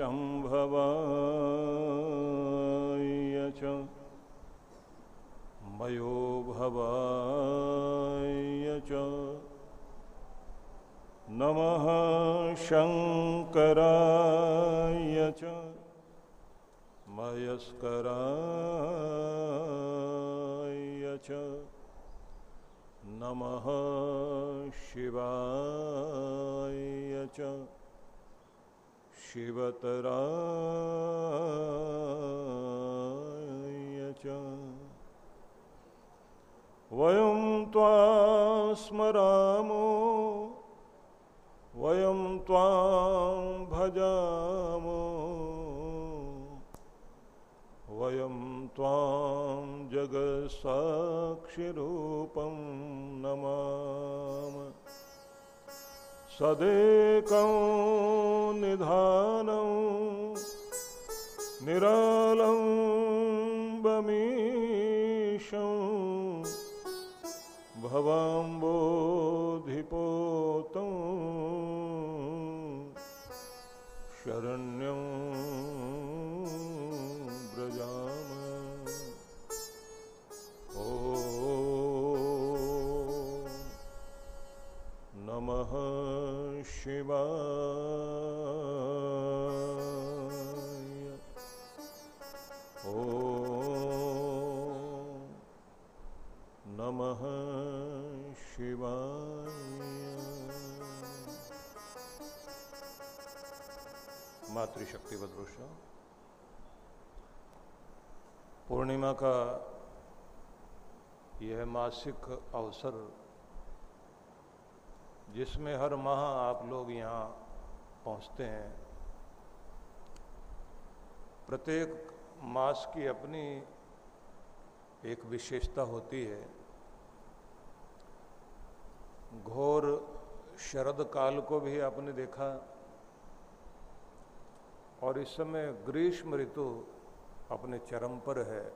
शम्भवाय च। भवाय च। नमः शङ्कराय च। नमः शिवाय शिवतराय च। त्वा स्मरामो वयं त्वां भजामो। वयं त्वां जगत्साक्षिरूपं नमाम सदेकं निधानं निरालम्बमीशं भवाम्बोधिपोतं शिवाय ॐ नमः शिवाय मातृशक्ति बदरुष पूर्णिमा का यह मासिक अवसर जिसमें हर माह आप लोग यहाँ पहुँचते हैं। प्रत्येक मास की अपनी एक विशेषता होती है। घोर शरद काल को भी आपने देखा और इस समय ग्रीष्म ऋतु अपने चरम पर है।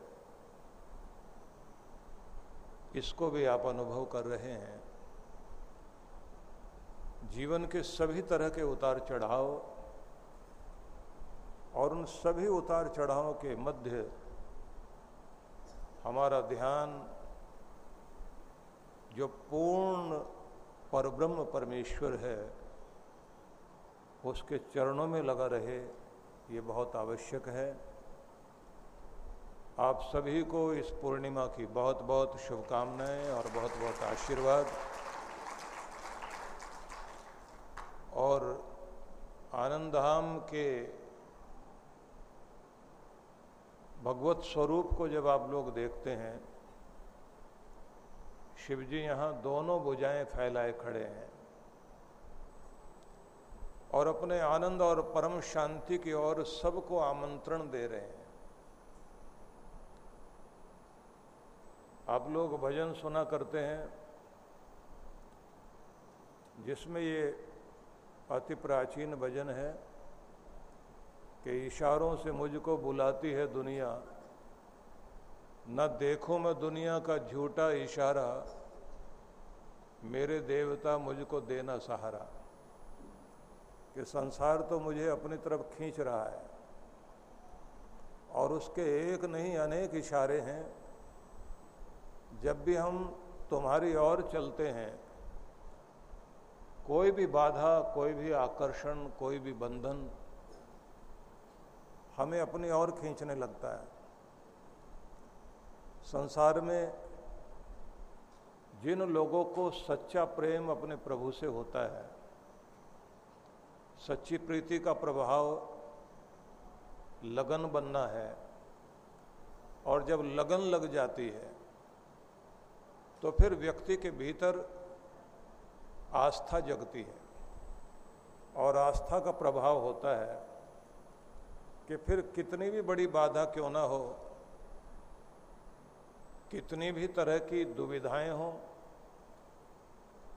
इसको भी आप अनुभव कर रहे हैं। जीवन के सभी तरह के उतार चढ़ाव और उन सभी उतार चढ़ाव के मध्य हमारा ध्यान जो पूर्ण परब्रह्म परमेश्वर है, उसके चरणों में लगा रहे, ये बहुत आवश्यक है। आप सभी को इस पूर्णिमा की बहुत बहुत शुभकामनाएँ और बहुत बहुत आशीर्वाद। और आनंदधाम के भगवत स्वरूप को जब आप लोग देखते हैं, शिवजी यहाँ दोनों भुजाएँ फैलाए खड़े हैं और अपने आनंद और परम शांति की ओर सबको आमंत्रण दे रहे हैं। आप लोग भजन सुना करते हैं, जिसमें ये अति प्राचीन भजन है कि इशारों से मुझको बुलाती है दुनिया। न देखो मैं दुनिया का झूठा इशारा, मेरे देवता मुझको देना सहारा। कि संसार तो मुझे अपनी तरफ़ खींच रहा है, और उसके एक नहीं, अनेक इशारे हैं। जब भी हम तुम्हारी ओर चलते हैं कोई भी बाधा, कोई भी आकर्षण, कोई भी बंधन हमें अपनी ओर खींचने लगता है। संसार में जिन लोगों को सच्चा प्रेम अपने प्रभु से होता है, सच्ची प्रीति का प्रभाव लगन बनना है और जब लगन लग जाती है तो फिर व्यक्ति के भीतर आस्था जगती है। और आस्था का प्रभाव होता है कि फिर कितनी भी बड़ी बाधा क्यों ना हो, कितनी भी तरह की दुविधाएँ हो,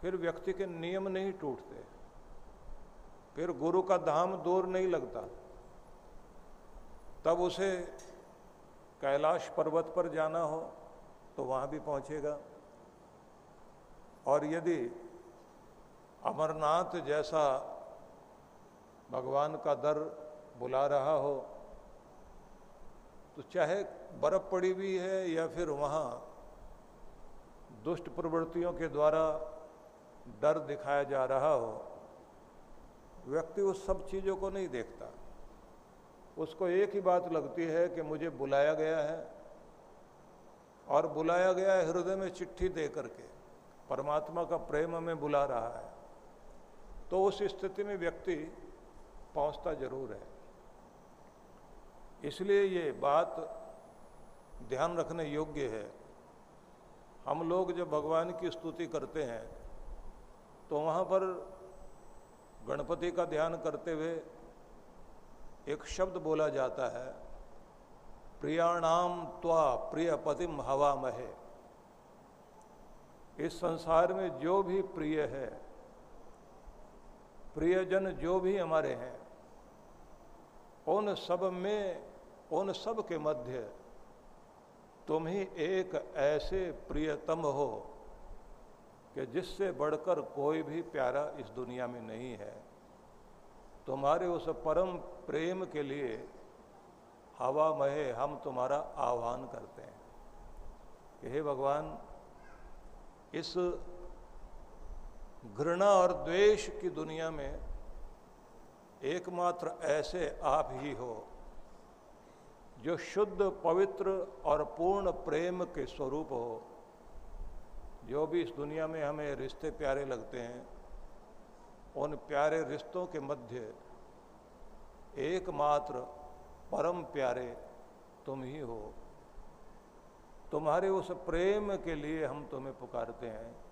फिर व्यक्ति के नियम नहीं टूटते। फिर गुरु का धाम दूर नहीं लगता। तब उसे कैलाश पर्वत पर जाना हो तो वहाँ भी पहुंचेगा। और यदि अमरनाथ जैसा भगवान का दर बुला रहा हो तो चाहे बर्फ़ पड़ी हुई है या फिर वहाँ दुष्ट प्रवृत्तियों के द्वारा डर दिखाया जा रहा हो, व्यक्ति उस सब चीज़ों को नहीं देखता। उसको एक ही बात लगती है कि मुझे बुलाया गया है और बुलाया गया है हृदय में चिट्ठी दे करके परमात्मा का प्रेम हमें बुला रहा है। तो उस स्थिति में व्यक्ति पहुँचता ज़रूर है। इसलिए ये बात ध्यान रखने योग्य है। हम लोग जब भगवान की स्तुति करते हैं तो वहाँ पर गणपति का ध्यान करते हुए एक शब्द बोला जाता है, प्रियाणाम त्वा प्रिय पतिम हवा महे इस संसार में जो भी प्रिय है प्रियजन जो भी हमारे हैं, उन सब में, उन सब के मध्य तुम ही एक ऐसे प्रियतम हो कि जिससे बढ़कर कोई भी प्यारा इस दुनिया में नहीं है। तुम्हारे उस परम प्रेम के लिए हवा महे हम तुम्हारा आह्वान करते हैं। कि हे भगवान, इस घृणा और द्वेष की दुनिया में एकमात्र ऐसे आप ही हो, जो शुद्ध, पवित्र और पूर्ण प्रेम के स्वरूप हो। जो भी इस दुनिया में हमें रिश्ते प्यारे लगते हैं, उन प्यारे रिश्तों के मध्य एकमात्र परम प्यारे तुम ही हो। तुम्हारे उस प्रेम के लिए हम तुम्हें पुकारते हैं।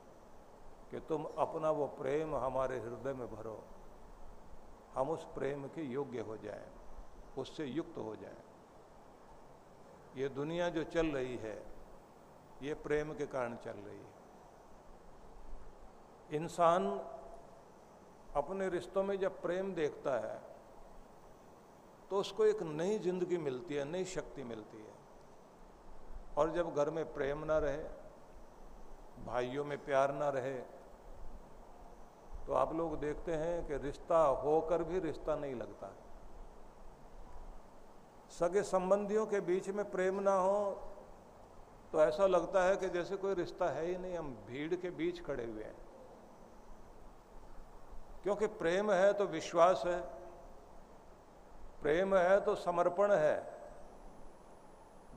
कि तुम अपना वो प्रेम हमारे हृदय में भरो। हम उस प्रेम के योग्य हो जाएँ, उससे युक्त हो जाएँ। ये दुनिया जो चल रही है ये प्रेम के कारण चल रही है। इंसान अपने रिश्तों में जब प्रेम देखता है तो उसको एक नई ज़िंदगी मिलती है नई शक्ति मिलती है। और जब घर में प्रेम ना रहे भाइयों में प्यार ना रहे तो आप लोग देखते हैं कि रिश्ता होकर भी रिश्ता नहीं लगता। सगे संबंधियों के बीच में प्रेम ना हो तो ऐसा लगता है कि जैसे कोई रिश्ता है ही नहीं, हम भीड़ के बीच खड़े हुए हैं। क्योंकि प्रेम है तो विश्वास है, प्रेम है तो समर्पण है।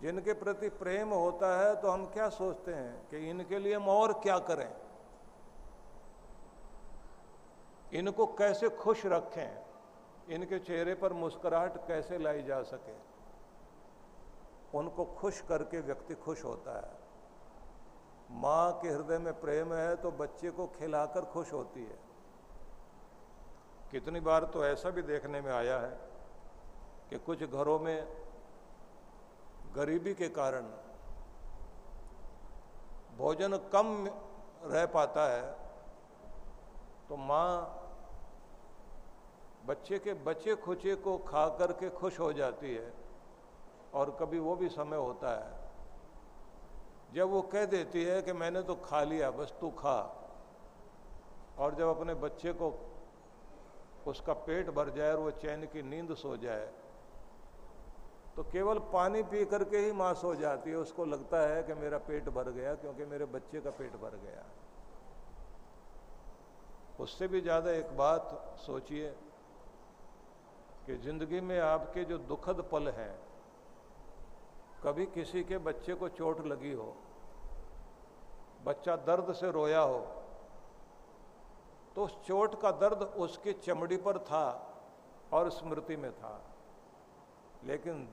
जिनके प्रति प्रेम होता है तो हम क्या सोचते हैं कि इनके लिए हम और क्या करें? इनको कैसे खुश रखें? इनके चेहरे पर मुस्कुराहट कैसे लाई जा सके? उनको खुश करके व्यक्ति खुश होता है। माँ के हृदय में प्रेम है तो बच्चे को खिलाकर खुश होती है। कितनी बार तो ऐसा भी देखने में आया है कि कुछ घरों में गरीबी के कारण भोजन कम रह पाता है तो माँ बच्चे के बचे खुचे को खा करके खुश हो जाती है और कभी वो भी समय होता है। जब वो कह देती है कि मैंने तो खा लिया, बस तू खा। और जब अपने बच्चे को उसका पेट भर जाए और वो चैन की नींद सो जाए तो केवल पानी पी करके ही माँ सो जाती है। उसको लगता है कि मेरा पेट भर गया, क्योंकि मेरे बच्चे का पेट भर गया। उससे भी ज़्यादा एक बात सोचिए कि ज़िंदगी में आपके जो दुखद पल हैं, कभी किसी के बच्चे को चोट लगी हो, बच्चा दर्द से रोया हो तो उस चोट का दर्द उसकी चमड़ी पर था और स्मृति में था। लेकिन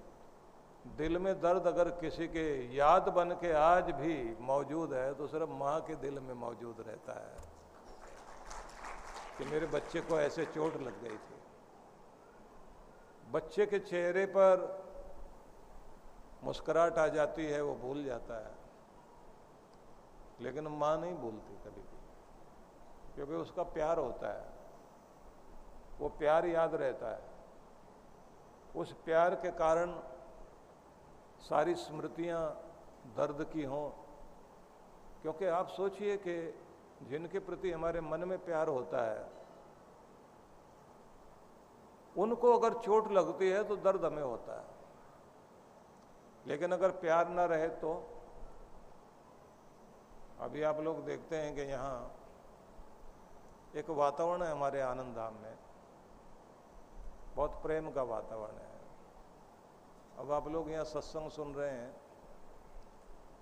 दिल में दर्द अगर किसी के याद बन के आज भी मौजूद है तो सिर्फ़ माँ के दिल में मौजूद रहता है कि मेरे बच्चे को ऐसे चोट लग गई थी। बच्चे के चेहरे पर मुस्कुराहट आ जाती है, वो भूल जाता है। लेकिन माँ नहीं भूलती कभी भी, क्योंकि उसका प्यार होता है। वो प्यार याद रहता है। उस प्यार के कारण सारी स्मृतियाँ दर्द की हों, क्योंकि आप सोचिए कि जिनके प्रति हमारे मन में प्यार होता है उनको अगर चोट लगती है तो दर्द हमें होता है। लेकिन अगर प्यार ना रहे तो अभी आप लोग देखते हैं कि यहाँ एक वातावरण है हमारे आनंद धाम में। बहुत प्रेम का वातावरण है। अब आप लोग यहाँ सत्संग सुन रहे हैं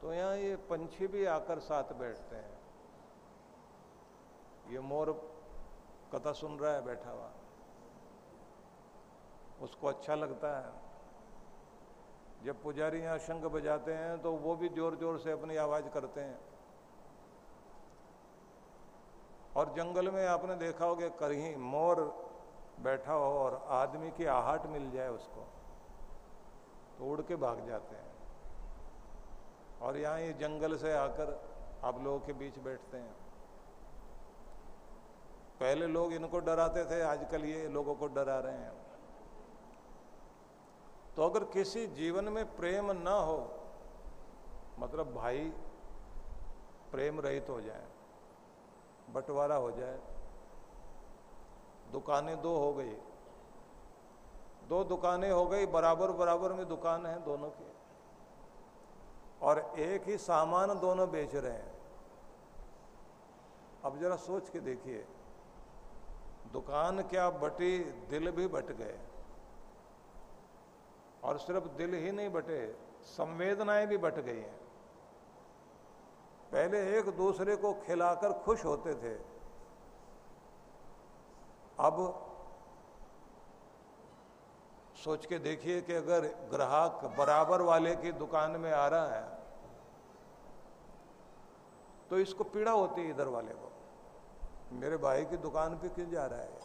तो यहाँ ये पंछी भी आकर साथ बैठते हैं। ये मोर कथा सुन रहा है बैठा हुआ। उसको अच्छा लगता है। जब पुजारी यहाँ शंख बजाते हैं तो वो भी ज़ोर ज़ोर से अपनी आवाज़ करते हैं। और जंगल में आपने देखा होगा कहीं मोर बैठा हो और आदमी की आहट मिल जाए उसको तो उड़ के भाग जाते हैं। और यहाँ ये जंगल से आकर आप लोगों के बीच बैठते हैं। पहले लोग इनको डराते थे, आजकल ये लोगों को डरा रहे हैं। तो अगर किसी जीवन में प्रेम ना हो मतलब भाई प्रेम रहित हो जाए, बंटवारा हो जाए, दुकानें दो हो गई, दो दुकानें हो गई, बराबर बराबर में दुकान है दोनों की, और एक ही सामान दोनों बेच रहे हैं। अब जरा सोच के देखिए, दुकान क्या बटी, दिल भी बट गए। और सिर्फ़ दिल ही नहीं बटे, संवेदनाएँ भी बट गई हैं। पहले एक दूसरे को खिलाकर खुश होते थे। अब सोच के देखिए कि अगर ग्राहक बराबर वाले की दुकान में आ रहा है तो इसको पीड़ा होती है इधर वाले को। मेरे भाई की दुकान पे क्यों जा रहा है?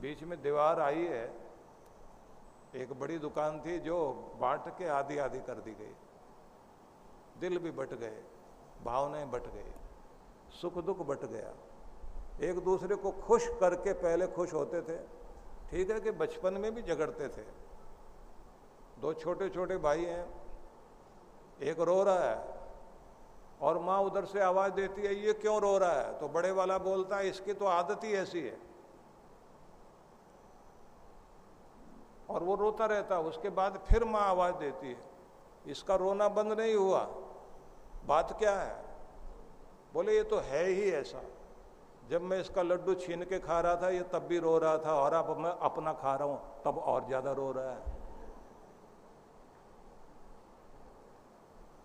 बीच में दीवार आई है एक बड़ी दुकान थी जो बांट के आधी आधी कर दी गई। दिल भी बट गए, भावनाएँ बट गई, सुख दुख बट गया। एक दूसरे को खुश करके पहले खुश होते थे। ठीक है कि बचपन में भी झगड़ते थे। दो छोटे छोटे भाई हैं, एक रो रहा है और माँ उधर से आवाज़ देती है, ये क्यों रो रहा है? तो बड़े वाला बोलता है, इसकी तो आदत ही ऐसी है। और वो रोता रहता उसके बाद फिर माँ आवाज़ देती है, इसका रोना बंद नहीं हुआ, बात क्या है? बोले, ये तो है ही ऐसा, जब मैं इसका लड्डू छीन के खा रहा था, ये तब भी रो रहा था, और अब मैं अपना खा रहा हूँ, तब और ज़्यादा रो रहा है।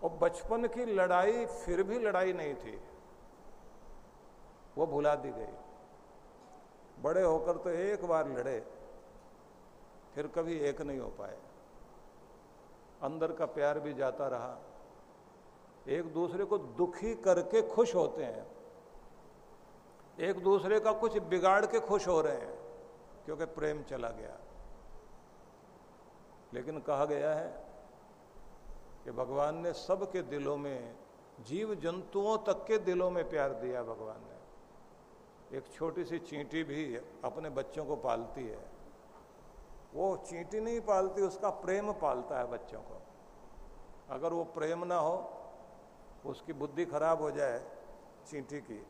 और बचपन की लड़ाई फिर भी लड़ाई नहीं थी, वो भुला दी गई। बड़े होकर तो एक बार लड़े फिर कभी एक नहीं हो पाए अंदर का प्यार भी जाता रहा। एक दूसरे को दुखी करके खुश होते हैं। एक दूसरे का कुछ बिगाड़ के खुश हो रहे हैं, क्योंकि प्रेम चला गया। लेकिन कहा गया है कि भगवान ने सबके दिलों में जीव जंतुओं तक के दिलों में प्यार दिया भगवान ने। एक छोटी सी चींटी भी अपने बच्चों को पालती है। वो चींटी नहीं पालती, उसका प्रेम पालता है बच्चों को। अगर वो प्रेम ना हो, उसकी बुद्धि खराब हो जाए चींटी की,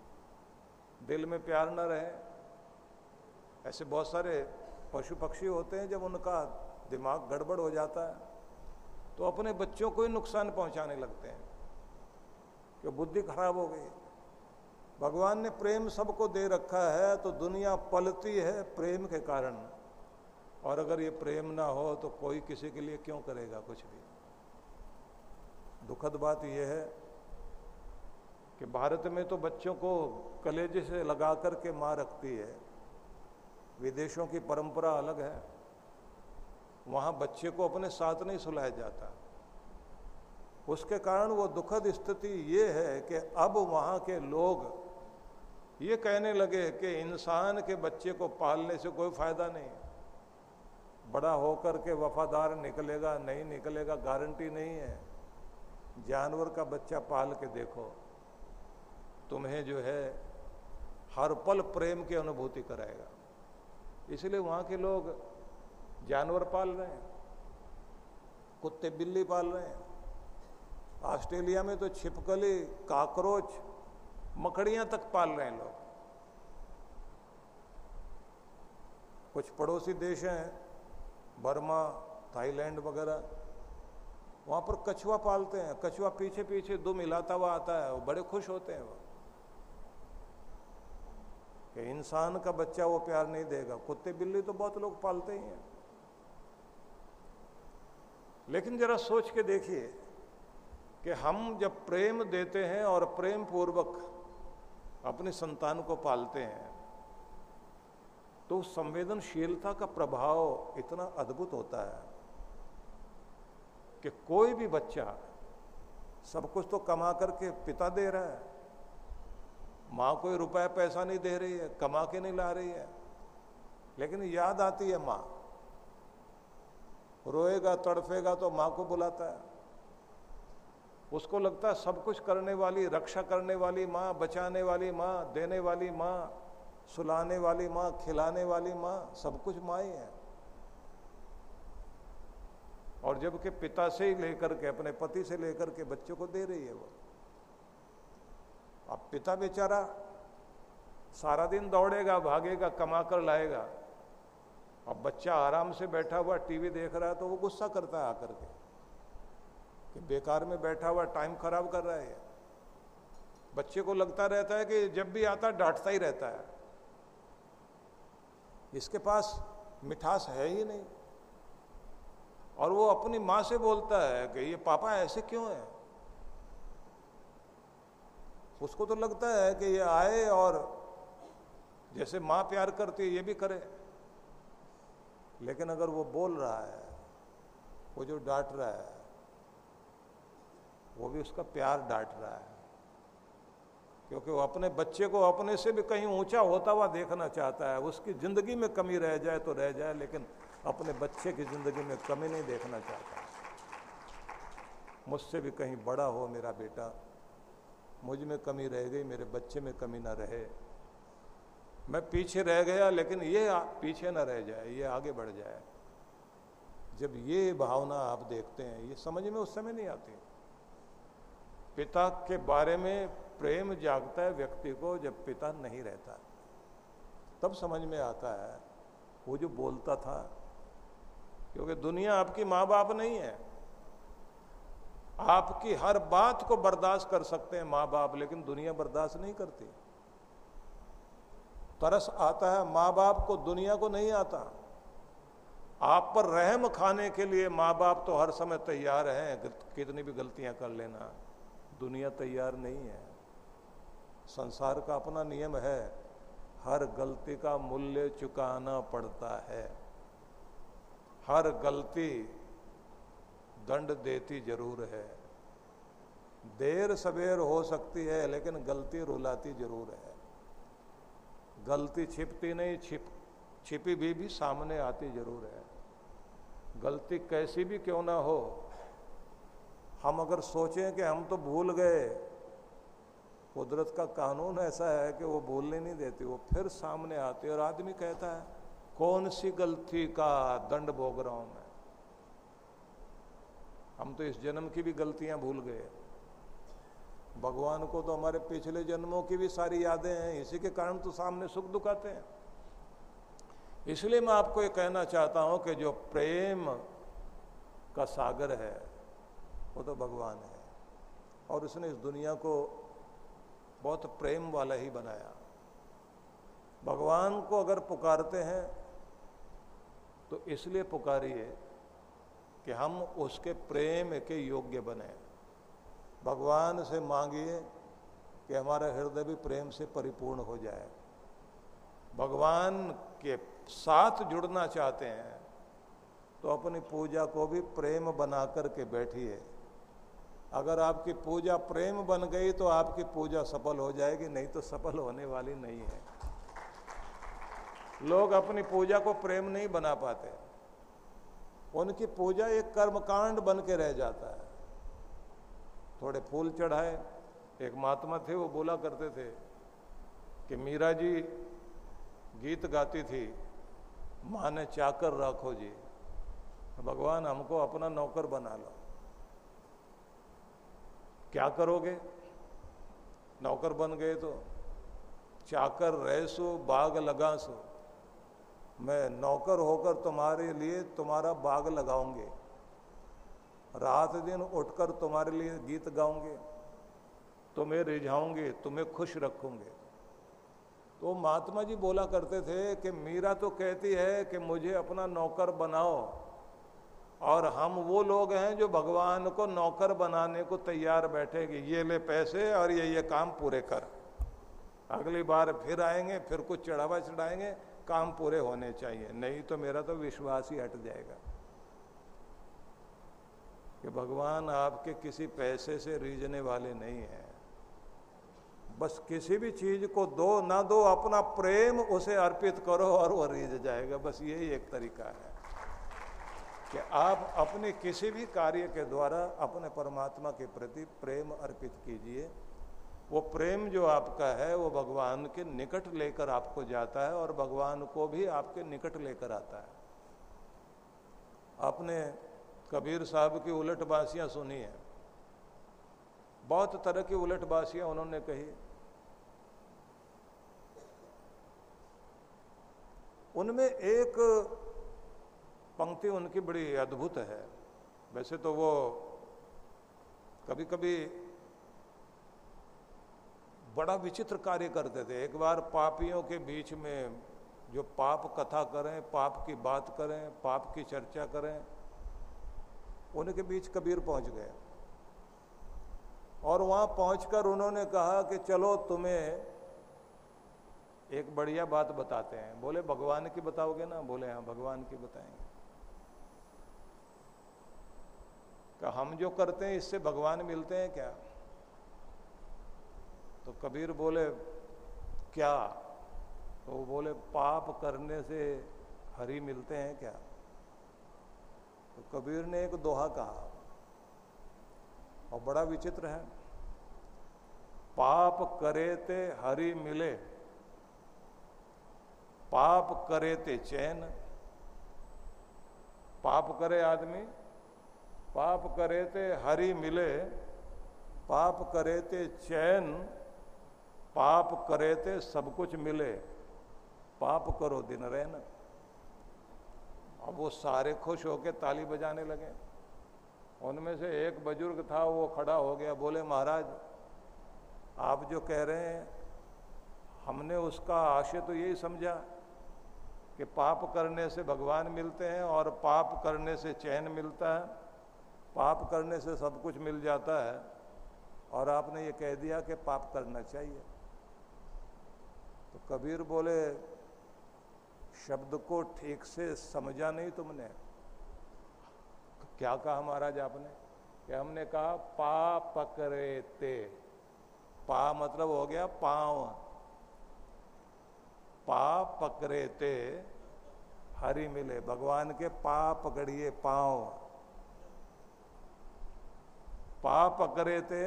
दिल में प्यार ना रहे। ऐसे बहुत सारे पशु पक्षी होते हैं, जब उनका दिमाग गड़बड़ हो जाता है तो अपने बच्चों को ही नुकसान पहुँचाने लगते हैं कि बुद्धि खराब हो गई। भगवान ने प्रेम सबको दे रखा है तो दुनिया पलती है प्रेम के कारण। और अगर ये प्रेम ना हो तो कोई किसी के लिए क्यों करेगा कुछ भी? दुखद बात यह है कि भारत में तो बच्चों को कलेजे से लगा कर के माँ रखती है। विदेशों की परंपरा अलग है। वहाँ बच्चे को अपने साथ नहीं सुलाया जाता। उसके कारण वो दुखद स्थिति ये है कि अब वहाँ के लोग ये कहने लगे कि इंसान के बच्चे को पालने से कोई फ़ायदा नहीं। बड़ा होकर के वफादार निकलेगा, नहीं निकलेगा, गारंटी नहीं है। जानवर का बच्चा पाल के देखो, तुम्हें जो है हर पल प्रेम की अनुभूति कराएगा। इसलिए वहाँ के लोग जानवर पाल रहे हैं, कुत्ते बिल्ली पाल रहे हैं। ऑस्ट्रेलिया में तो छिपकली, काकरोच, मकड़ियाँ तक पाल रहे हैं लोग। कुछ पड़ोसी देश हैं बर्मा, थाईलैंड वगैरह, वहाँ पर कछुआ पालते हैं। कछुआ पीछे पीछे दुम मिलाता हुआ आता है, वो बड़े खुश होते हैं वो। कि इंसान का बच्चा वो प्यार नहीं देगा। कुत्ते बिल्ली तो बहुत लोग पालते ही हैं। लेकिन जरा सोच के देखिए कि हम जब प्रेम देते हैं और प्रेम पूर्वक अपने संतान को पालते हैं तो संवेदनशीलता का प्रभाव इतना अद्भुत होता है कि कोई भी बच्चा सब कुछ तो कमा करके पिता दे रहा है। माँ कोई रुपया पैसा नहीं दे रही है, कमा के नहीं ला रही है। लेकिन याद आती है माँ। रोएगा, तड़फेगा तो माँ को बुलाता है। उसको लगता है सब कुछ करने वाली, रक्षा करने वाली माँ, बचाने वाली माँ, देने वाली माँ सुलाने वाली माँ, खिलाने वाली माँ, सब कुछ माँ ही है। और जबकि पिता से ही लेकर के, अपने पति से लेकर के बच्चों को दे रही है वो। अब पिता बेचारा सारा दिन दौड़ेगा, भागेगा कमा कर लाएगा। अब बच्चा आराम से बैठा हुआ टीवी देख रहा है तो वो गुस्सा करता है आकर के कि बेकार में बैठा हुआ टाइम खराब कर रहा है। बच्चे को लगता रहता है कि जब भी आता डांटता ही रहता है। इसके पास मिठास है ही नहीं। और वो अपनी माँ से बोलता है कि ये पापा ऐसे क्यों है? उसको तो लगता है कि ये आए और जैसे माँ प्यार करती है, ये भी करे। लेकिन अगर वो बोल रहा है, वो जो डांट रहा है, वो भी उसका प्यार डांट रहा है। क्योंकि वो अपने बच्चे को अपने से भी कहीं ऊँचा होता हुआ देखना चाहता है। उसकी ज़िंदगी में कमी रह जाए तो रह जाए, लेकिन अपने बच्चे की ज़िंदगी में कमी नहीं देखना चाहता। मुझसे भी कहीं बड़ा हो मेरा बेटा, मुझमें कमी रह गई, मेरे बच्चे में कमी ना रहे। मैं पीछे रह गया, लेकिन ये पीछे ना रह जाए, ये आगे बढ़ जाए। जब ये भावना आप देखते हैं, ये समझ में उस समय नहीं आती। पिता के बारे में प्रेम जागता है व्यक्ति को जब पिता नहीं रहता। तब समझ में आता है, वो जो बोलता था, क्योंकि दुनिया आपकी माँ बाप नहीं है। आपकी हर बात को बर्दाश्त कर सकते हैं माँ बाप लेकिन दुनिया बर्दाश्त नहीं करती। तरस आता है माँ बाप को दुनिया को नहीं आता। आप पर रहम खाने के लिए माँ बाप तो हर समय तैयार हैं, कितनी भी गलतियाँ कर लेना, दुनिया तैयार नहीं है। संसार का अपना नियम है, हर गलती का मूल्य चुकाना पड़ता है। हर गलती दंड देती ज़रूर है। देर सवेर हो सकती है, लेकिन गलती रुलाती ज़रूर है। गलती छिपती नहीं, छिप, छिपी भी भी सामने आती ज़रूर है। गलती कैसी भी क्यों ना हो, हम अगर सोचें कि हम तो भूल गए कुदरत का कानून ऐसा है कि वो भूलने नहीं देती, वो फिर सामने आती और आदमी कहता है, कौन सी गलती का दंड भोग रहा हूँ मैं? हम तो इस जन्म की भी गलतियाँ भूल गए भगवान को तो हमारे पिछले जन्मों की भी सारी यादें हैं, इसी के कारण तो सामने सुख दुख आते हैं। इसलिए मैं आपको ये कहना चाहता हूँ कि जो प्रेम का सागर है, वो तो भगवान है। और उसने इस दुनिया को बहुत प्रेम वाला ही बनाया। भगवान को अगर पुकारते हैं तो इसलिए पुकारिए कि हम उसके प्रेम के योग्य बने। भगवान से मांगिए कि हमारा हृदय भी प्रेम से परिपूर्ण हो जाए। भगवान के साथ जुड़ना चाहते हैं तो अपनी पूजा को भी प्रेम बना करके बैठिए। अगर आपकी पूजा प्रेम बन गई तो आपकी पूजा सफल हो जाएगी, नहीं तो सफल होने वाली नहीं है। लोग अपनी पूजा को प्रेम नहीं बना पाते। उनकी पूजा एक कर्मकांड बन के रह जाता है। थोड़े फूल चढ़ाए, एक महात्मा थे, वो बोला करते थे कि मीरा जी गीत गाती थी, माँ ने चाकर रखो जी, भगवान हमको अपना नौकर बना लो। क्या करोगे? नौकर बन गए तो चाकर रह सो बाग लगा सो मैं नौकर होकर तुम्हारे लिए तुम्हारा बाग लगाऊँगे। रात दिन उठकर तुम्हारे लिए गीत गाऊँगे। तुम्हें रिझाऊँगे, तुम्हें खुश रखूँगे। तो महात्मा जी बोला करते थे कि मीरा तो कहती है कि मुझे अपना नौकर बनाओ। और हम वो लोग हैं जो भगवान को नौकर बनाने को तैयार बैठेंगे। ये ले पैसे और ये ये काम पूरे कर। अगली बार फिर आएँगे, फिर कुछ चढ़ावा चढ़ाएँगे, काम पूरे होने चाहिए। नहीं तो मेरा तो विश्वास ही हट जाएगा। कि भगवान आपके किसी पैसे से रीझने वाले नहीं है। बस किसी भी चीज़ को दो, ना दो, अपना प्रेम उसे अर्पित करो और वो रीझ जाएगा। बस यही एक तरीका है। कि आप अपने किसी भी कार्य के द्वारा अपने परमात्मा के प्रति प्रेम अर्पित कीजिए। वो प्रेम जो आपका है, वो भगवान के निकट लेकर आपको जाता है और भगवान को भी आपके निकट लेकर आता है। आपने कबीर साहब की उलट बासियाँ सुनी है। बहुत तरह की उलट बासियाँ उन्होंने कही। उनमें एक पंक्ति उनकी बड़ी अद्भुत है। वैसे तो वो कभी कभी बड़ा विचित्र कार्य करते थे। एक बार पापियों के बीच में जो पाप कथा करें, पाप की बात करें, पाप की चर्चा करें, उनके बीच कबीर पहुँच गए। और वहाँ पहुंचकर उन्होंने कहा कि चलो तुम्हें एक बढ़िया बात बताते हैं। बोले, भगवान की बताओगे ना? बोले हाँ भगवान की बताएँगे। का हम जो करते हैं, इससे भगवान मिलते हैं क्या? तो कबीर बोले, क्या? तो वो बोले, पाप करने से हरि मिलते हैं क्या? तो कबीर ने एक दोहा कहा, और बड़ा विचित्र है। पाप करे ते हरि मिले, पाप करे ते चैन, पाप करे आदमी पाप करे ते हरि मिले, पाप करे ते चैन, पाप करे थे सब कुछ मिले। पाप करो दिन रहना अब वो सारे खुश होके ताली बजाने लगे। उनमें से एक बुज़ुर्ग था, वो खड़ा हो गया, बोले, महाराज, आप जो कह रहे हैं, हमने उसका आशय तो यही समझा कि पाप करने से भगवान मिलते हैं और पाप करने से चैन मिलता है। पाप करने से सब कुछ मिल जाता है और आपने ये कह दिया कि पाप करना चाहिए। तो कबीर बोले, शब्द को ठीक से समझा नहीं तुमने। क्या कहा महाराज आपने? कि हमने कहा पा पकड़े ते पा मतलब हो गया पाव। पा पकड़े ते हरि मिले। भगवान के पा पकड़िए पाँव। पा पकड़े थे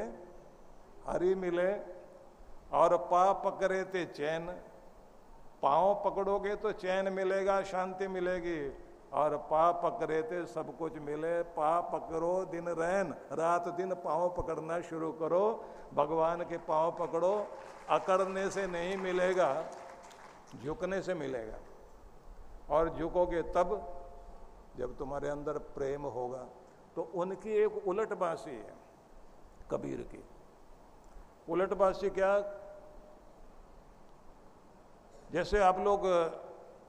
हरि मिले, और पा पकड़े थे चैन। पाँव पकड़ोगे तो चैन मिलेगा, शांति मिलेगी, और पा पकड़े थे सब कुछ मिले। पा पकड़ो दिन रहन, रात दिन पाँव पकड़ना शुरू करो। भगवान के पाँव पकड़ो, अकड़ने से नहीं मिलेगा, झुकने से मिलेगा। और झुकोगे तब, जब तुम्हारे अंदर प्रेम होगा। तो उनकी एक उलट बासी है। कबीर के। की उलटबाजी क्या? जैसे आप लोग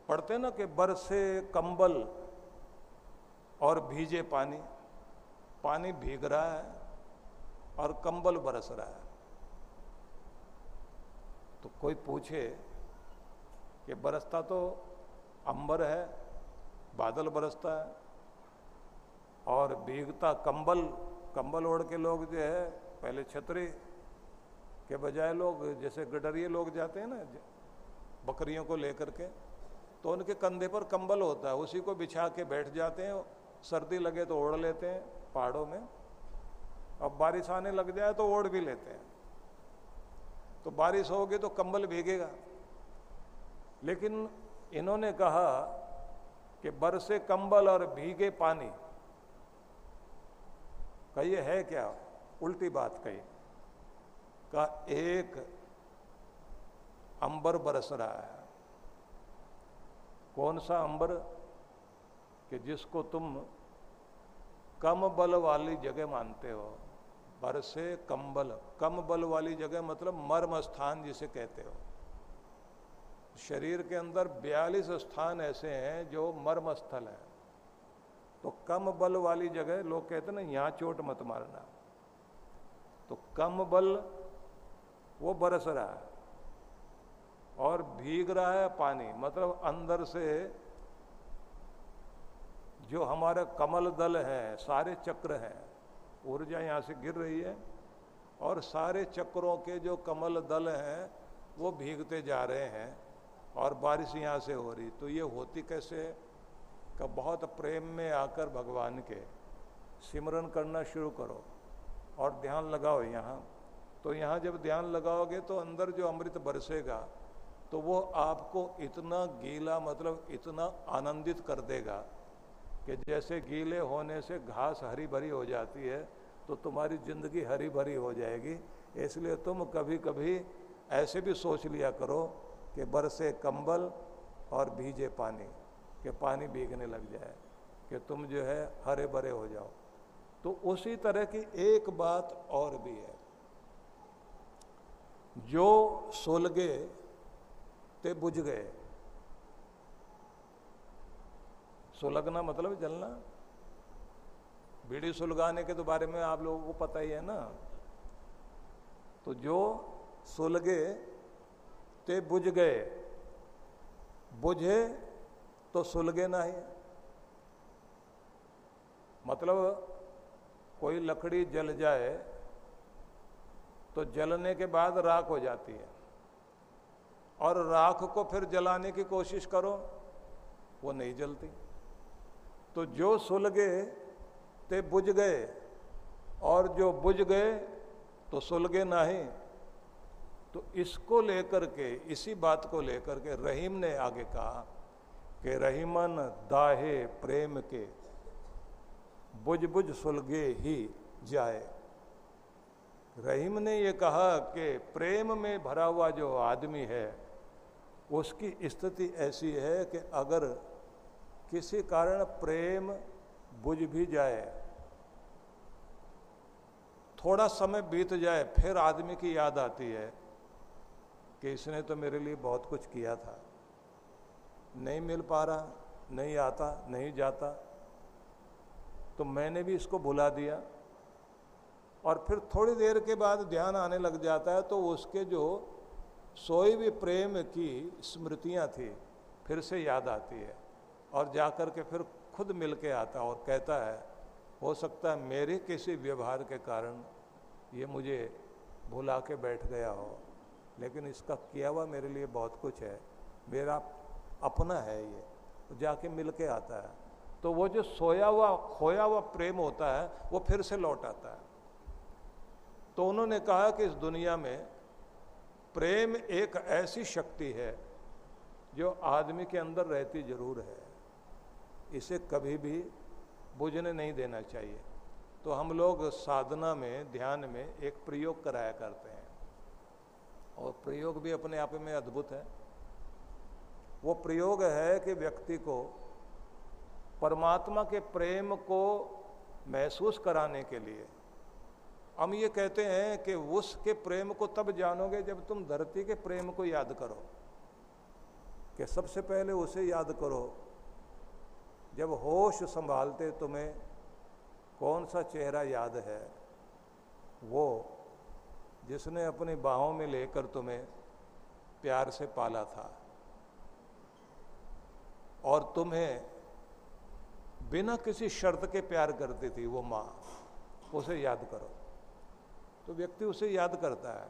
पढ़ते ना कि बरसे कंबल और भीजे पानी पानी भीग रहा है और कंबल बरस रहा है। तो कोई पूछे कि बरसता तो अंबर है, बादल बरसता है और भीगता कंबल कंबल ओढ़ के लोग जो है, पहले छतरी के बजाय लोग जैसे गडरिए लोग जाते हैं ना, बकरियों को लेकर के तो उनके कंधे पर कंबल होता है, उसी को बिछा के बैठ जाते हैं, सर्दी लगे तो ओढ़ लेते हैं पहाड़ों में, अब बारिश आने लग जाए तो ओढ़ भी लेते हैं। तो बारिश होगी तो कंबल भीगेगा। लेकिन इन्होंने कहा कि बरसे कंबल और भीगे पानी कही है क्या? उल्टी बात कही। का एक अंबर बरस रहा है। कौन सा अंबर? कि जिसको तुम कम बल वाली जगह मानते हो। बरसे कंबल कम बल वाली जगह मतलब मर्म स्थान जिसे कहते हो। शरीर के अंदर बयालीस स्थान ऐसे हैं जो मर्म स्थल है। तो कम बल वाली जगह लोग कहते ना, यहाँ चोट मत मारना। तो कम बल, वो बरस रहा है और भीग रहा है पानी। मतलब अंदर से जो हमारे कमल दल है, सारे चक्र हैं, ऊर्जा यहाँ से गिर रही है और सारे चक्रों के जो कमल दल हैं, वो भीगते जा रहे हैं और बारिश यहाँ से हो रही। तो ये होती कैसे का बहुत प्रेम में आकर भगवान के सिमरन करना शुरू करो और ध्यान लगाओ यहाँ। तो यहाँ जब ध्यान लगाओगे तो अंदर जो अमृत बरसेगा तो वो आपको इतना गीला मतलब इतना आनंदित कर देगा कि जैसे गीले होने से घास हरी भरी हो जाती है तो तुम्हारी ज़िंदगी हरी भरी हो जाएगी। इसलिए तुम कभी कभी ऐसे भी सोच लिया करो कि बरसे कंबल और भीजे पानी। कि पानी भीगने लग जाए, कि तुम जो है हरे भरे हो जाओ। तो उसी तरह की एक बात और भी है। जो सुलगे ते बुझ गए। सुलगना मतलब जलना। बीड़ी सुलगाने के तो बारे में आप लोगों को पता ही है ना। तो जो सुलगे ते बुझ गए। बुझे तो सुलगे ना ही मतलब कोई लकड़ी जल जाए तो जलने के बाद राख हो जाती है। और राख को फिर जलाने की कोशिश करो, वो नहीं जलती। तो जो सुलगे ते बुझ गए, और जो बुझ गए तो सुलगे नहीं। तो इसको लेकर के, इसी बात को लेकर के रहीम ने आगे कहा कि रहीमन दाहे प्रेम के, बुझ बुझ सुलगे ही जाए। रहीम ने ये कहा कि प्रेम में भरा हुआ जो आदमी है, उसकी स्थिति ऐसी है कि अगर किसी कारण प्रेम बुझ भी जाए, थोड़ा समय बीत जाए, फिर आदमी की याद आती है कि इसने तो मेरे लिए बहुत कुछ किया था। नहीं मिल पा रहा, नहीं आता, नहीं जाता। तो मैंने भी इसको भुला दिया। और फिर थोड़ी देर के बाद ध्यान आने लग जाता है तो उसके जो सोई भी प्रेम की स्मृतियाँ थी, फिर से याद आती है। और जाकर के फिर खुद मिल के आता और कहता है, हो सकता है मेरे किसी व्यवहार के कारण ये मुझे भुला के बैठ गया हो, लेकिन इसका किया हुआ मेरे लिए बहुत कुछ है। मेरा अपना है ये जाके मिल के आता है। तो वो जो सोया हुआ, खोया हुआ प्रेम होता है, वो फिर से लौट आता है। तो उन्होंने कहा कि इस दुनिया में प्रेम एक ऐसी शक्ति है, जो आदमी के अंदर रहती ज़रूर है। इसे कभी भी बुझने नहीं देना चाहिए। तो हम लोग साधना में, ध्यान में एक प्रयोग कराया करते हैं। और प्रयोग भी अपने आप में अद्भुत है। वो प्रयोग है कि व्यक्ति को परमात्मा के प्रेम को महसूस कराने के लिए। हम ये कहते हैं कि उसके प्रेम को तब जानोगे जब तुम धरती के प्रेम को याद करो, कि सबसे पहले उसे याद करो जब होश संभालते तुम्हें कौन सा चेहरा याद है, वो जिसने अपनी बाहों में लेकर तुम्हें प्यार से पाला था। और तुम्हें बिना किसी शर्त के प्यार करती थी वो माँ, उसे याद करो। तो व्यक्ति उसे याद करता है।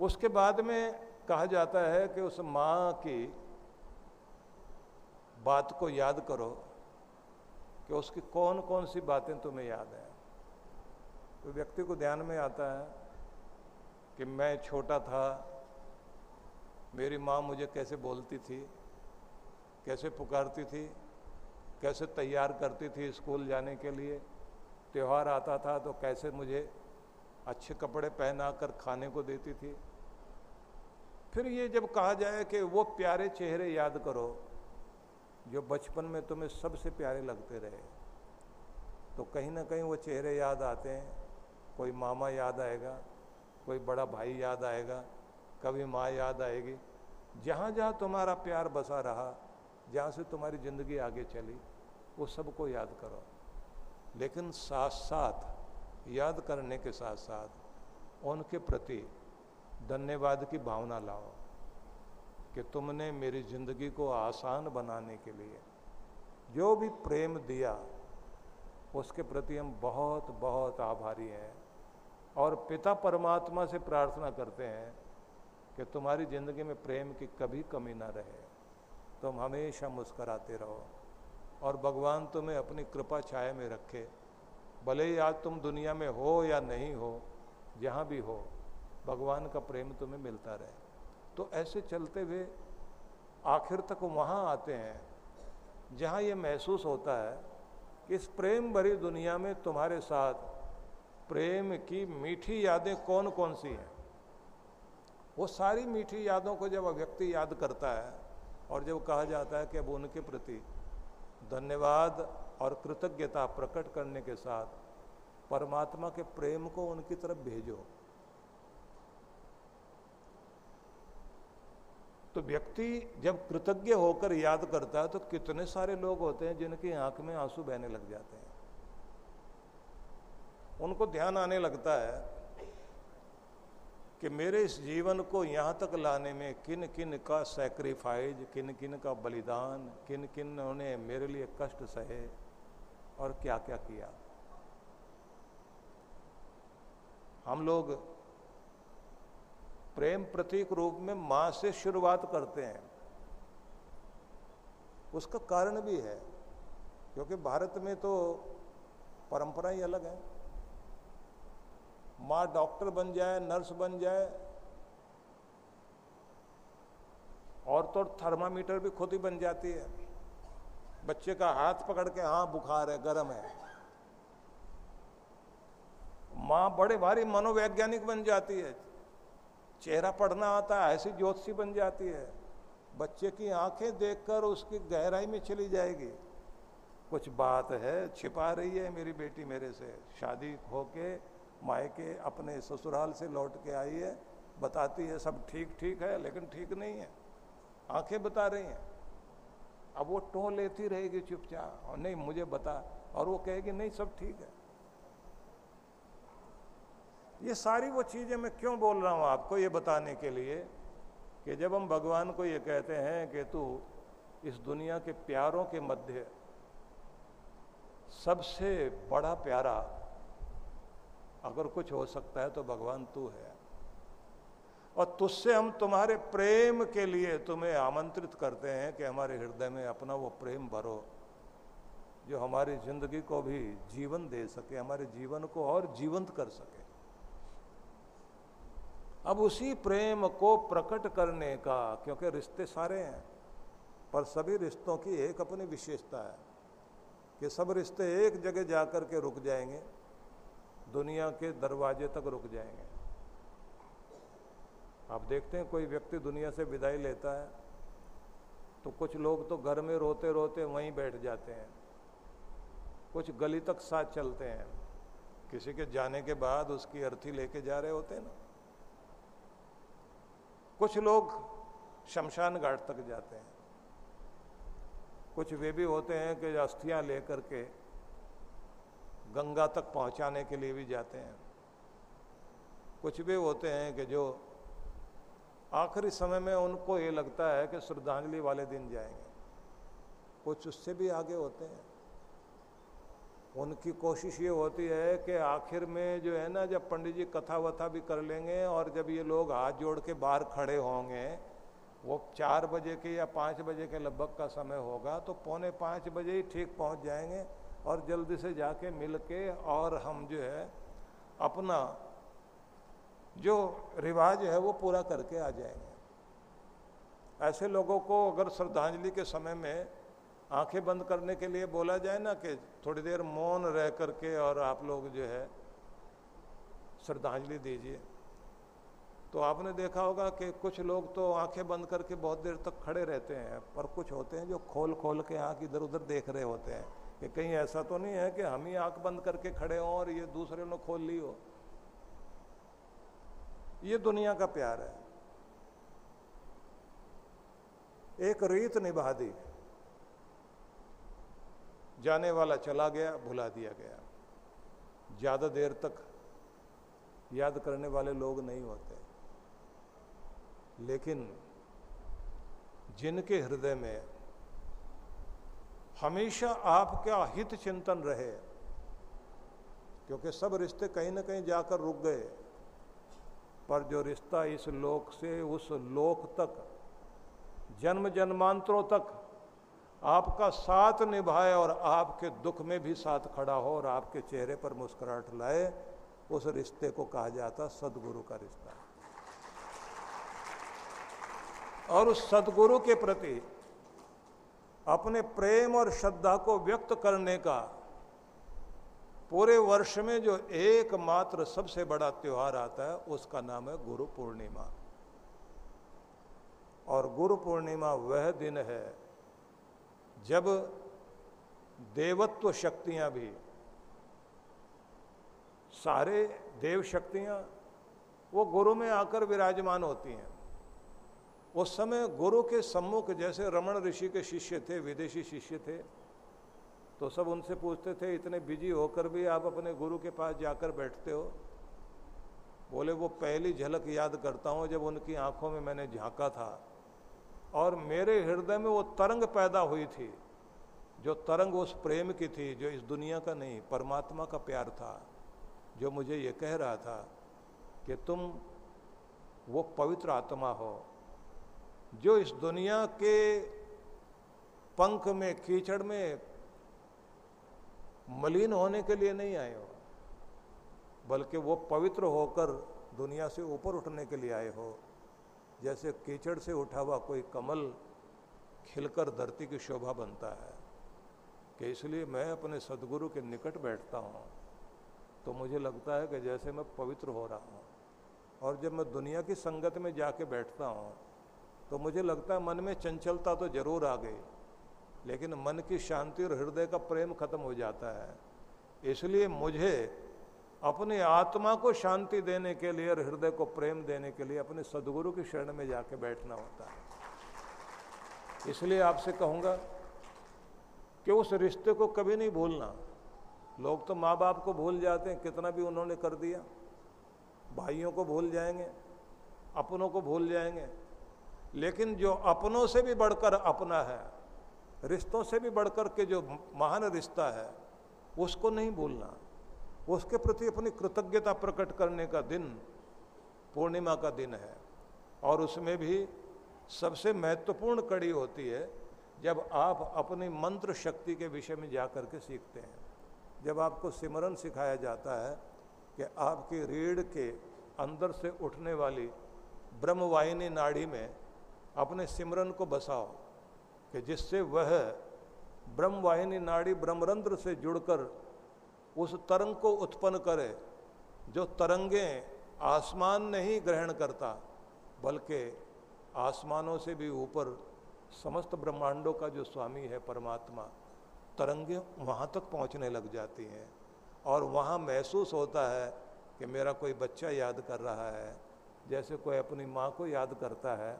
उसके बाद में कहा जाता है कि उस माँ की बात को याद करो कि उसकी कौन कौन सी बातें तुम्हें याद है। तो व्यक्ति को ध्यान में आता है कि मैं छोटा था, मेरी माँ मुझे कैसे बोलती थी कैसे पुकारती थी, कैसे तैयार करती थी स्कूल जाने के लिए, त्यौहार आता था तो कैसे मुझे अच्छे कपड़े पहना कर खाने को देती थी। फिर ये जब कहा जाए कि वो प्यारे चेहरे याद करो, जो बचपन में तुम्हें सबसे प्यारे लगते रहे तो कहीं ना कहीं वो चेहरे याद आते हैं। कोई मामा याद आएगा, कोई बड़ा भाई याद आएगा, कभी माँ याद आएगी। जहाँ जहाँ तुम्हारा प्यार बसा रहा जहाँ से तुम्हारी ज़िंदगी आगे चली, वो सबको याद करो। लेकिन साथ साथ याद करने के साथ साथ उनके प्रति धन्यवाद की भावना लाओ कि तुमने मेरी ज़िंदगी को आसान बनाने के लिए जो भी प्रेम दिया, उसके प्रति हम बहुत बहुत आभारी हैं और पिता परमात्मा से प्रार्थना करते हैं कि तुम्हारी ज़िंदगी में प्रेम की कभी कमी ना रहे। तुम हमेशा मुस्कराते रहो। और भगवान तुम्हें अपनी कृपा छाया में रखे। भले ही आज तुम दुनिया में हो या नहीं हो, जहाँ भी हो, भगवान का प्रेम तुम्हें मिलता रहे। तो ऐसे चलते हुए आखिर तक वहाँ आते हैं, जहाँ ये महसूस होता है कि इस प्रेम भरी दुनिया में तुम्हारे साथ प्रेम की मीठी यादें कौन कौन सी हैं? वो सारी मीठी यादों को जब व्यक्ति याद करता है और जब कहा जाता है कि अब उनके प्रति धन्यवाद और कृतज्ञता प्रकट करने के साथ परमात्मा के प्रेम को उनकी तरफ़ भेजो। तो व्यक्ति जब कृतज्ञ होकर याद करता है तो कितने सारे लोग होते हैं जिनकी आँख में आँसू बहने लग जाते हैं। उनको ध्यान आने लगता है कि मेरे इस जीवन को यहाँ तक लाने में किन किन का सेक्रीफाइज किन किन का बलिदान किन किन ने मेरे लिए कष्ट सहे और क्या क्या। किया हम लोग प्रेम प्रतीक रूप में माँ से शुरुआत करते हैं। उसका कारण भी है, क्योंकि भारत में तो परंपरा ही अलग है। माँ डॉक्टर बन जाए, नर्स बन जाए, और तो थर्मामीटर भी खुद ही बन जाती है। बच्चे का हाथ पकड़ के हाँ बुखार है, गर्म है। माँ बड़े भारी मनोवैज्ञानिक बन जाती है। चेहरा पढ़ना आता है, ऐसी ज्योतिषी बन जाती है। बच्चे की आँखें देखकर उसकी गहराई में चली जाएगी। कुछ बात है, छिपा रही है मेरी बेटी मेरे से। शादी होके मायके अपने ससुराल से लौट के आई है, बताती है सब ठीक ठीक है, लेकिन ठीक नहीं है। आँखें बता रही हैं। अब वो टो लेती रहेगी चुपचाप, और नहीं, मुझे बता, और वो कहेगी, नहीं, सब ठीक है। ये सारी वो चीज़ें मैं क्यों बोल रहा हूँ आपको ये बताने के लिए कि जब हम भगवान को ये कहते हैं कि तू इस दुनिया के प्यारों के मध्य सबसे बड़ा प्यारा अगर कुछ हो सकता है तो भगवान तू है। और तुझसे हम तुम्हारे प्रेम के लिए तुम्हें आमंत्रित करते हैं कि हमारे हृदय में अपना वो प्रेम भरो, जो हमारी ज़िंदगी को भी जीवन दे सके, हमारे जीवन को और जीवंत कर सके। अब उसी प्रेम को प्रकट करने का, क्योंकि रिश्ते सारे हैं, पर सभी रिश्तों की एक अपनी विशेषता है कि सब रिश्ते एक जगह जाकर के रुक जाएँगे। दुनिया के दरवाजे तक रुक जाएँगे। आप देखते हैं, कोई व्यक्ति दुनिया से विदाई लेता है तो कुछ लोग तो घर में रोते रोते वहीं बैठ जाते हैं। कुछ गली तक साथ चलते हैं। किसी के जाने के बाद उसकी अर्थी लेके जा रहे होते हैं ना। कुछ लोग शमशान घाट तक जाते हैं। कुछ वे भी होते हैं कि अस्थियाँ लेकर के गंगा तक पहुँचाने के लिए भी जाते हैं। कुछ भी होते हैं कि जो आखिरी समय में उनको ये लगता है कि श्रद्धांजलि वाले दिन जाएँगे। कुछ उससे भी आगे होते हैं। उनकी कोशिश ये होती है कि आखिर में जो है ना, जब पंडित जी कथा वथा भी कर लेंगे और जब ये लोग हाथ जोड़ के बाहर खड़े होंगे, वो चार बजे के या पाँच बजे के लगभग का समय होगा तो पौने पाँच बजे ही ठीक पहुँच जाएँगे। और जल्दी से जाके मिल के और हम जो है अपना जो रिवाज है वो पूरा करके आ जाएँगे। ऐसे लोगों को अगर श्रद्धांजलि के समय में आँखें बंद करने के लिए बोला जाए ना कि थोड़ी देर मौन रह करके और आप लोग जो है श्रद्धांजलि दीजिए। तो आपने देखा होगा कि कुछ लोग तो आँखें बंद करके बहुत देर तक खड़े रहते हैं, पर कुछ होते हैं जो खोल खोल के आँख इधर उधर देख रहे होते हैं। कि कहीं ऐसा तो नहीं है कि हम ही आँख बंद करके खड़े हों और ये दूसरे ने खोल ली हो। ये दुनिया का प्यार है। एक रीत निभा दी। जाने वाला चला गया, भुला दिया गया। ज़्यादा देर तक याद करने वाले लोग नहीं होते। लेकिन जिनके हृदय में हमेशा आपका हित चिंतन रहे, क्योंकि सब रिश्ते कहीं ना कहीं जाकर रुक गए। पर जो रिश्ता इस लोक से उस लोक तक, जन्म जन्मांतरों तक आपका साथ निभाए और आपके दुख में भी साथ खड़ा हो और आपके चेहरे पर मुस्कुराहट लाए, उस रिश्ते को कहा जाता सदगुरु का रिश्ता। और उस सदगुरु के प्रति अपने प्रेम और श्रद्धा को व्यक्त करने का पूरे वर्ष में जो एकमात्र सबसे बड़ा त्योहार आता है, उसका नाम है गुरु पूर्णिमा। और गुरु पूर्णिमा वह दिन है जब देवत्व शक्तियाँ भी, सारे देव शक्तियाँ, वो गुरु में आकर विराजमान होती हैं। उस समय गुरु के सम्मुख जैसे रमण ऋषि के शिष्य थे, विदेशी शिष्य थे तो सब उनसे पूछते थे, इतने बिज़ी होकर भी आप अपने गुरु के पास जाकर बैठते हो? बोले, वो पहली झलक याद करता हूँ जब उनकी आँखों में मैंने झांका था और मेरे हृदय में वो तरंग पैदा हुई थी, जो तरंग उस प्रेम की थी, जो इस दुनिया का नहीं, परमात्मा का प्यार था, जो मुझे ये कह रहा था कि तुम वो पवित्र आत्मा हो जो इस दुनिया के पंख में, कीचड़ में मलिन होने के लिए नहीं आए हो, बल्कि वो पवित्र होकर दुनिया से ऊपर उठने के लिए आए हो। जैसे कीचड़ से उठा हुआ कोई कमल खिलकर धरती की शोभा बनता है, कि इसलिए मैं अपने सदगुरु के निकट बैठता हूँ तो मुझे लगता है कि जैसे मैं पवित्र हो रहा हूँ, और जब मैं दुनिया की संगत में जाके बैठता हूँ तो मुझे लगता है मन में चंचलता तो ज़रूर आ गई, लेकिन मन की शांति और हृदय का प्रेम खत्म हो जाता है। इसलिए मुझे अपने आत्मा को शांति देने के लिए और हृदय को प्रेम देने के लिए अपने सदगुरु की शरण में जाके बैठना होता है। इसलिए आपसे कहूँगा कि उस रिश्ते को कभी नहीं भूलना। लोग तो माँ बाप को भूल जाते हैं, कितना भी उन्होंने कर दिया, भाइयों को भूल जाएँगे, अपनों को भूल जाएँगे लेकिन जो अपनों से भी बढ़कर अपना है, रिश्तों से भी बढ़कर के जो महान रिश्ता है, उसको नहीं भूलना। उसके प्रति अपनी कृतज्ञता प्रकट करने का दिन पूर्णिमा का दिन है और उसमें भी सबसे महत्वपूर्ण कड़ी होती है जब आप अपनी मंत्र शक्ति के विषय में जा कर के सीखते हैं। जब आपको सिमरन सिखाया जाता है कि आपकी रीढ़ के अंदर से उठने वाली ब्रह्मवाहिनी नाड़ी में अपने सिमरन को बसाओ, कि जिससे वह ब्रह्मवाहिनी नाड़ी ब्रह्मरंध्र से जुड़कर उस तरंग को उत्पन्न करे, जो तरंगे आसमान नहीं ग्रहण करता, बल्कि आसमानों से भी ऊपर समस्त ब्रह्मांडों का जो स्वामी है परमात्मा, तरंगे वहाँ तक पहुँचने लग जाती हैं। और वहाँ महसूस होता है कि मेरा कोई बच्चा याद कर रहा है, जैसे कोई अपनी माँ को याद करता है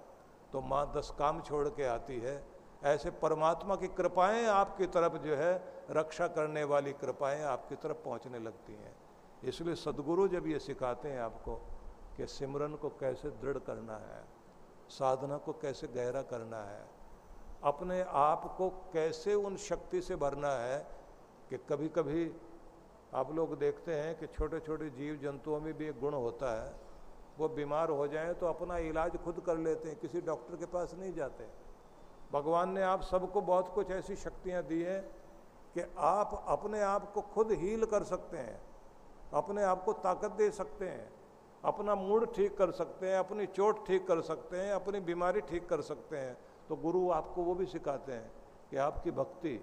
तो माँ दस काम छोड़ के आती है। ऐसे परमात्मा की कृपाएँ आपकी तरफ़ जो है, रक्षा करने वाली कृपाएँ आपकी तरफ़ पहुँचने लगती हैं। इसलिए सदगुरु जब ये सिखाते हैं आपको कि सिमरन को कैसे दृढ़ करना है, साधना को कैसे गहरा करना है, अपने आप को कैसे उन शक्ति से भरना है कि कभी कभी आप लोग देखते हैं कि छोटे छोटे जीव जंतुओं में भी एक गुण होता है। वो बीमार हो जाएँ तो अपना इलाज खुद कर लेते हैं, किसी डॉक्टर के पास नहीं जाते। भगवान ने आप सबको बहुत कुछ ऐसी शक्तियाँ दी हैं कि आप अपने आप को खुद हील कर सकते हैं, अपने आप को ताकत दे सकते हैं, अपना मूड ठीक कर सकते हैं, अपनी चोट ठीक कर सकते हैं, अपनी बीमारी ठीक कर सकते हैं। तो गुरु आपको वो भी सिखाते हैं कि आपकी भक्ति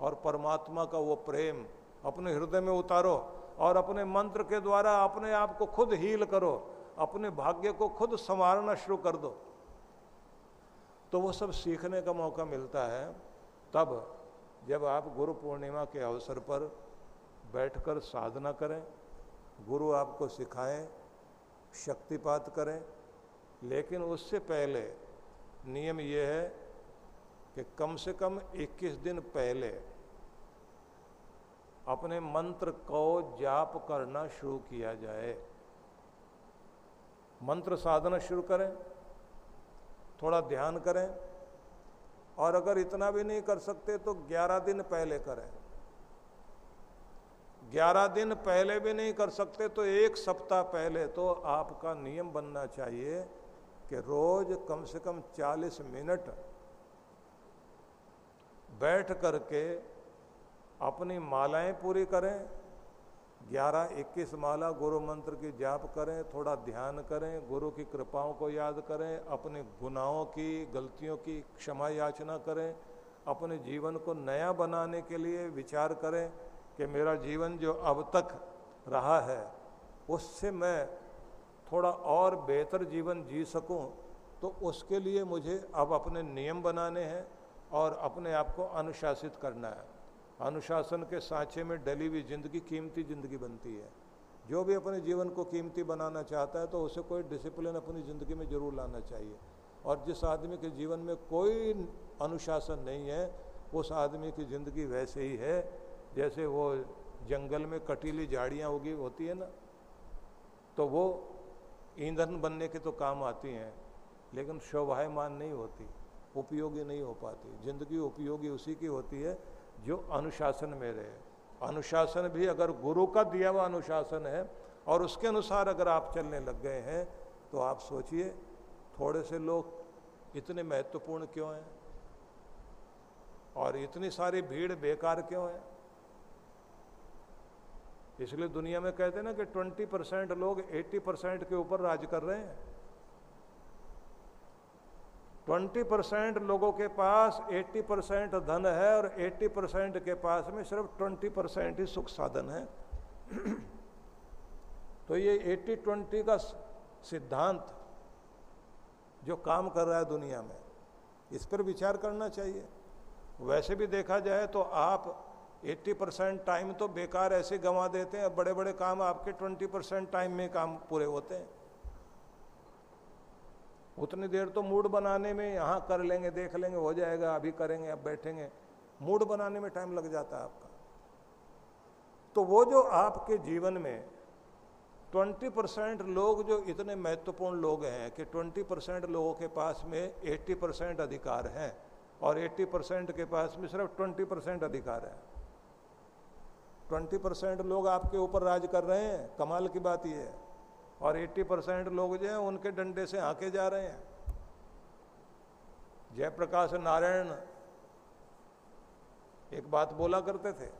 और परमात्मा का वो प्रेम अपने हृदय में उतारो और अपने मंत्र के द्वारा अपने आप को खुद हील करो। अपने भाग्य को खुद संवारना शुरू कर दो। तो वो सब सीखने का मौका मिलता है। तब जब आप गुरु पूर्णिमा के अवसर पर बैठकर साधना करें, गुरु आपको सिखाएँ, शक्तिपात करें, लेकिन उससे पहले नियम यह है कि कम से कम 21 दिन पहले अपने मंत्र को जाप करना शुरू किया जाए। मंत्र साधना शुरू करें, थोड़ा ध्यान करें, और अगर इतना भी नहीं कर सकते तो 11 दिन पहले करें। 11 दिन पहले भी नहीं कर सकते तो एक सप्ताह पहले तो आपका नियम बनना चाहिए कि रोज कम से कम 40 मिनट बैठ करके अपनी मालाएँ पूरी करें 11 21 माला गुरु मंत्र की जाप करें, थोड़ा ध्यान करें, गुरु की कृपाओं को याद करें, अपने गुनाहों की, गलतियों की क्षमा याचना करें, अपने जीवन को नया बनाने के लिए विचार करें कि मेरा जीवन जो अब तक रहा है, उससे मैं थोड़ा और बेहतर जीवन जी सकूँ तो उसके लिए मुझे अब अपने नियम बनाने हैं और अपने आप को अनुशासित करना है। अनुशासन के सांचे में डली हुई ज़िंदगी कीमती ज़िंदगी बनती है। जो भी अपने जीवन को कीमती बनाना चाहता है तो उसे कोई डिसिप्लिन अपनी ज़िंदगी में ज़रूर लाना चाहिए। और जिस आदमी के जीवन में कोई अनुशासन नहीं है, उस आदमी की ज़िंदगी वैसे ही है, जैसे वो जंगल में कटीली झाड़ियाँ उगी होती है ना तो वो ईंधन बनने के तो काम आती हैं, लेकिन शोभायमान नहीं होती, उपयोगी नहीं हो पाती। ज़िंदगी उपयोगी उसी की होती है जो अनुशासन में रहे अनुशासन भी अगर गुरु का दिया हुआ अनुशासन है और उसके अनुसार अगर आप चलने लग गए हैं तो आप सोचिए, थोड़े से लोग इतने महत्वपूर्ण क्यों हैं? और इतनी सारी भीड़ बेकार क्यों है? इसलिए दुनिया में कहते हैं ना कि 20 परसेंट लोग 80 परसेंट के ऊपर राज कर रहे हैं। 20 परसेंट लोगों के पास 80 परसेंट धन है और 80 परसेंट के पास में सिर्फ़ 20 परसेंट ही सुख साधन है। तो ये 80 20 का सिद्धांत जो काम कर रहा है दुनिया में, इस पर विचार करना चाहिए। वैसे भी देखा जाए तो आप 80 परसेंट टाइम तो बेकार ऐसे गंवा देते हैं बड़े बड़े काम आपके 20 परसेंट टाइम में काम पूरे होते हैं। उतनी देर तो मूड बनाने में यहाँ कर लेंगे, देख लेंगे, हो जाएगा, अभी करेंगे, अब बैठेंगे। मूड बनाने में टाइम लग जाता है आपका। तो वो जो आपके जीवन में 20 परसेंट लोग जो इतने महत्वपूर्ण लोग हैं कि 20 परसेंट लोगों के पास में 80 परसेंट अधिकार हैं और 80 परसेंट के पास में सिर्फ़ 20 परसेंट अधिकार है। ट्वेंटी परसेंट लोग आपके ऊपर राज कर रहे हैं, कमाल की बात यह है। और एट्टी परसेंट लोग जो हैं, उनके डंडे से आके जा रहे हैं। जयप्रकाश नारायण एक बात बोला करते थे।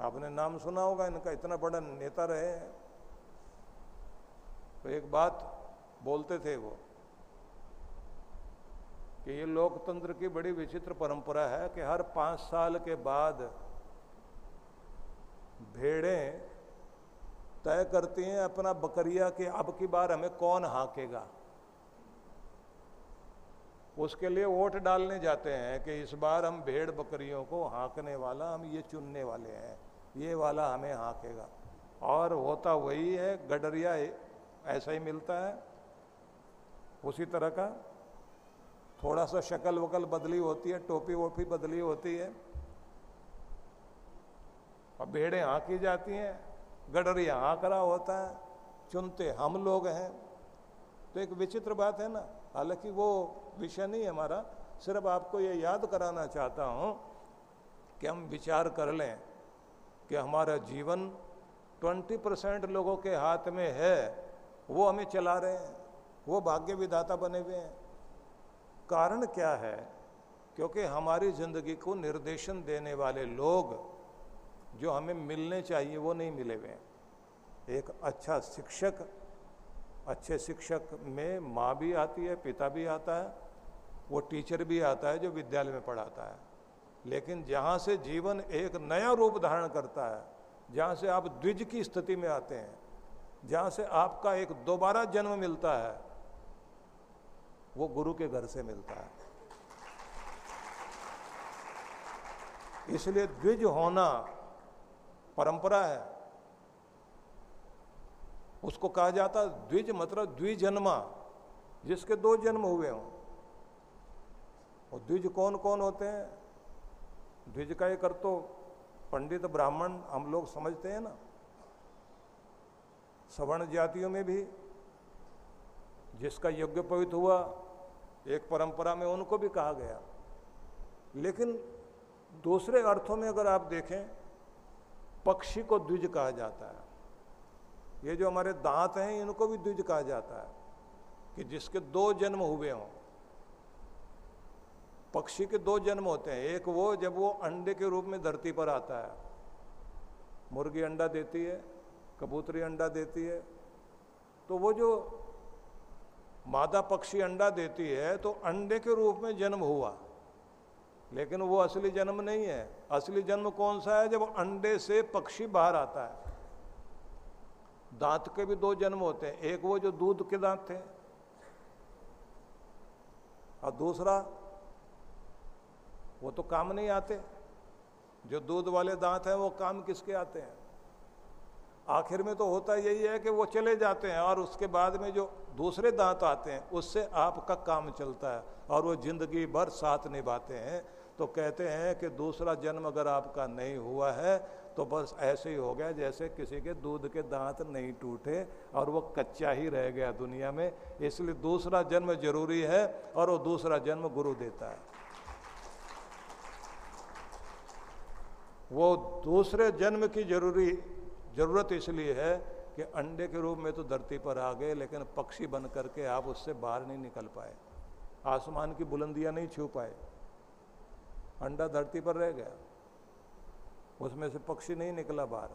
आपने नाम सुना होगा, इनका इतना बड़ा नेता रहे हैं। तो एक बात बोलते थे वो कि ये लोकतंत्र की बड़ी विचित्र परंपरा है कि हर पाँच साल के बाद भेड़ें तय करती हैं अपना बकरिया के अब की बार हमें कौन हाकेगा? उसके लिए वोट डालने जाते हैं कि इस बार हम भेड़ बकरियों को हाँकने वाला, हम ये चुनने वाले हैं, ये वाला हमें हाँकेगा। और होता वही है, गडरिया ऐसा ही मिलता है। उसी तरह का थोड़ा सा शक्ल वकल बदली होती है, टोपी वोपी बदली होती है। और भेड़ें हाँकी जाती हैं। गडरिया रहा होता है, चुनते हम लोग हैं। तो एक विचित्र बात है ना, हालाँकि वो विषय नहीं हमारा, सिर्फ़ आपको ये याद कराना चाहता हूँ कि हम विचार कर लें कि हमारा जीवन 20 परसेंट लोगों के हाथ में है, वो हमें चला रहे हैं, वो भाग्य विधाता बने हुए हैं। कारण क्या है? क्योंकि हमारी ज़िंदगी को निर्देशन देने वाले लोग जो हमें मिलने चाहिए, वो नहीं मिले हुए एक अच्छा शिक्षक, अच्छे शिक्षक में माँ भी आती है, पिता भी आता है, वो टीचर भी आता है जो विद्यालय में पढ़ाता है। लेकिन जहाँ से जीवन एक नया रूप धारण करता है, जहाँ से आप द्विज की स्थिति में आते हैं, जहाँ से आपका एक दोबारा जन्म मिलता है, वो गुरु के घर से मिलता है। इसलिए द्विज होना परंपरा है। उसको कहा जाता द्विज मतलब द्विजन्मा, जिसके दो जन्म हुए हों। और द्विज कौन कौन होते हैं? द्विज का एक अर्थ तो पंडित ब्राह्मण हम लोग समझते हैं ना। सवर्ण जातियों में भी, जिसका यज्ञ पवित्र हुआ, एक परंपरा में उनको भी कहा गया। लेकिन दूसरे अर्थों में अगर आप देखें पक्षी को द्विज कहा जाता है। ये जो हमारे दांत हैं, इनको भी द्विज कहा जाता है कि जिसके दो जन्म हुए हों। पक्षी के दो जन्म होते हैं। एक वो जब वो अंडे के रूप में धरती पर आता है। मुर्गी अंडा देती है, कबूतरी अंडा देती है। तो वो जो मादा पक्षी अंडा देती है तो अंडे के रूप में जन्म हुआ। लेकिन वो असली जन्म नहीं है। असली जन्म कौन सा है? जब अंडे से पक्षी बाहर आता है। दांत के भी दो जन्म होते हैं। एक वो जो दूध के दांत थे। और दूसरा, वो तो काम नहीं आते। जो दूध वाले दांत हैं, वो काम किसके आते हैं? आखिर में तो होता यही है कि वो चले जाते हैं और उसके बाद में जो दूसरे दांत आते हैं, उससे आपका काम चलता है और वो ज़िंदगी भर साथ निभाते हैं। तो कहते हैं कि दूसरा जन्म अगर आपका नहीं हुआ है तो बस ऐसे ही हो गया जैसे किसी के दूध के दांत नहीं टूटे और वो कच्चा ही रह गया दुनिया में। इसलिए दूसरा जन्म ज़रूरी है और वो दूसरा जन्म गुरु देता है। वो दूसरे जन्म की ज़रूरी, ज़रूरत इसलिए है कि अंडे के रूप में तो धरती पर आ गए, लेकिन पक्षी बन करके आप उससे बाहर नहीं निकल पाए। आसमान की बुलंदियाँ नहीं छू पाए। अंडा धरती पर रह गया। उसमें से पक्षी नहीं निकला बाहर।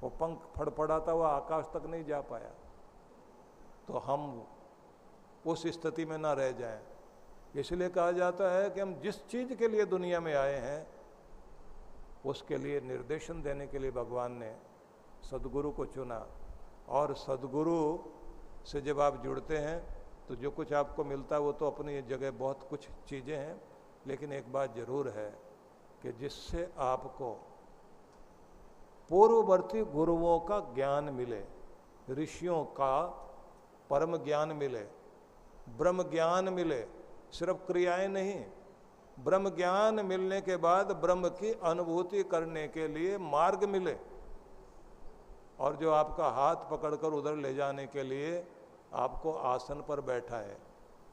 वो पंख फड़फड़ाता हुआ आकाश तक नहीं जा पाया। तो हम उस स्थिति में ना रह जाएँ। इसलिए कहा जाता है कि हम जिस चीज़ के लिए दुनिया में आए हैं, उसके लिए निर्देशन देने के लिए भगवान ने सदगुरु को चुना। और सदगुरु से जब आप जुड़ते हैं तो जो कुछ आपको मिलता है, वो तो अपनी जगह बहुत कुछ चीज़ें हैं। लेकिन एक बात ज़रूर है कि जिससे आपको पूर्ववर्ती गुरुओं का ज्ञान मिले, ऋषियों का परम ज्ञान मिले, ब्रह्म ज्ञान मिले, सिर्फ़ क्रियाएँ नहीं, ब्रह्म ज्ञान मिलने के बाद ब्रह्म की अनुभूति करने के लिए मार्ग मिले। और जो आपका हाथ पकड़कर उधर ले जाने के लिए आपको आसन पर बैठा है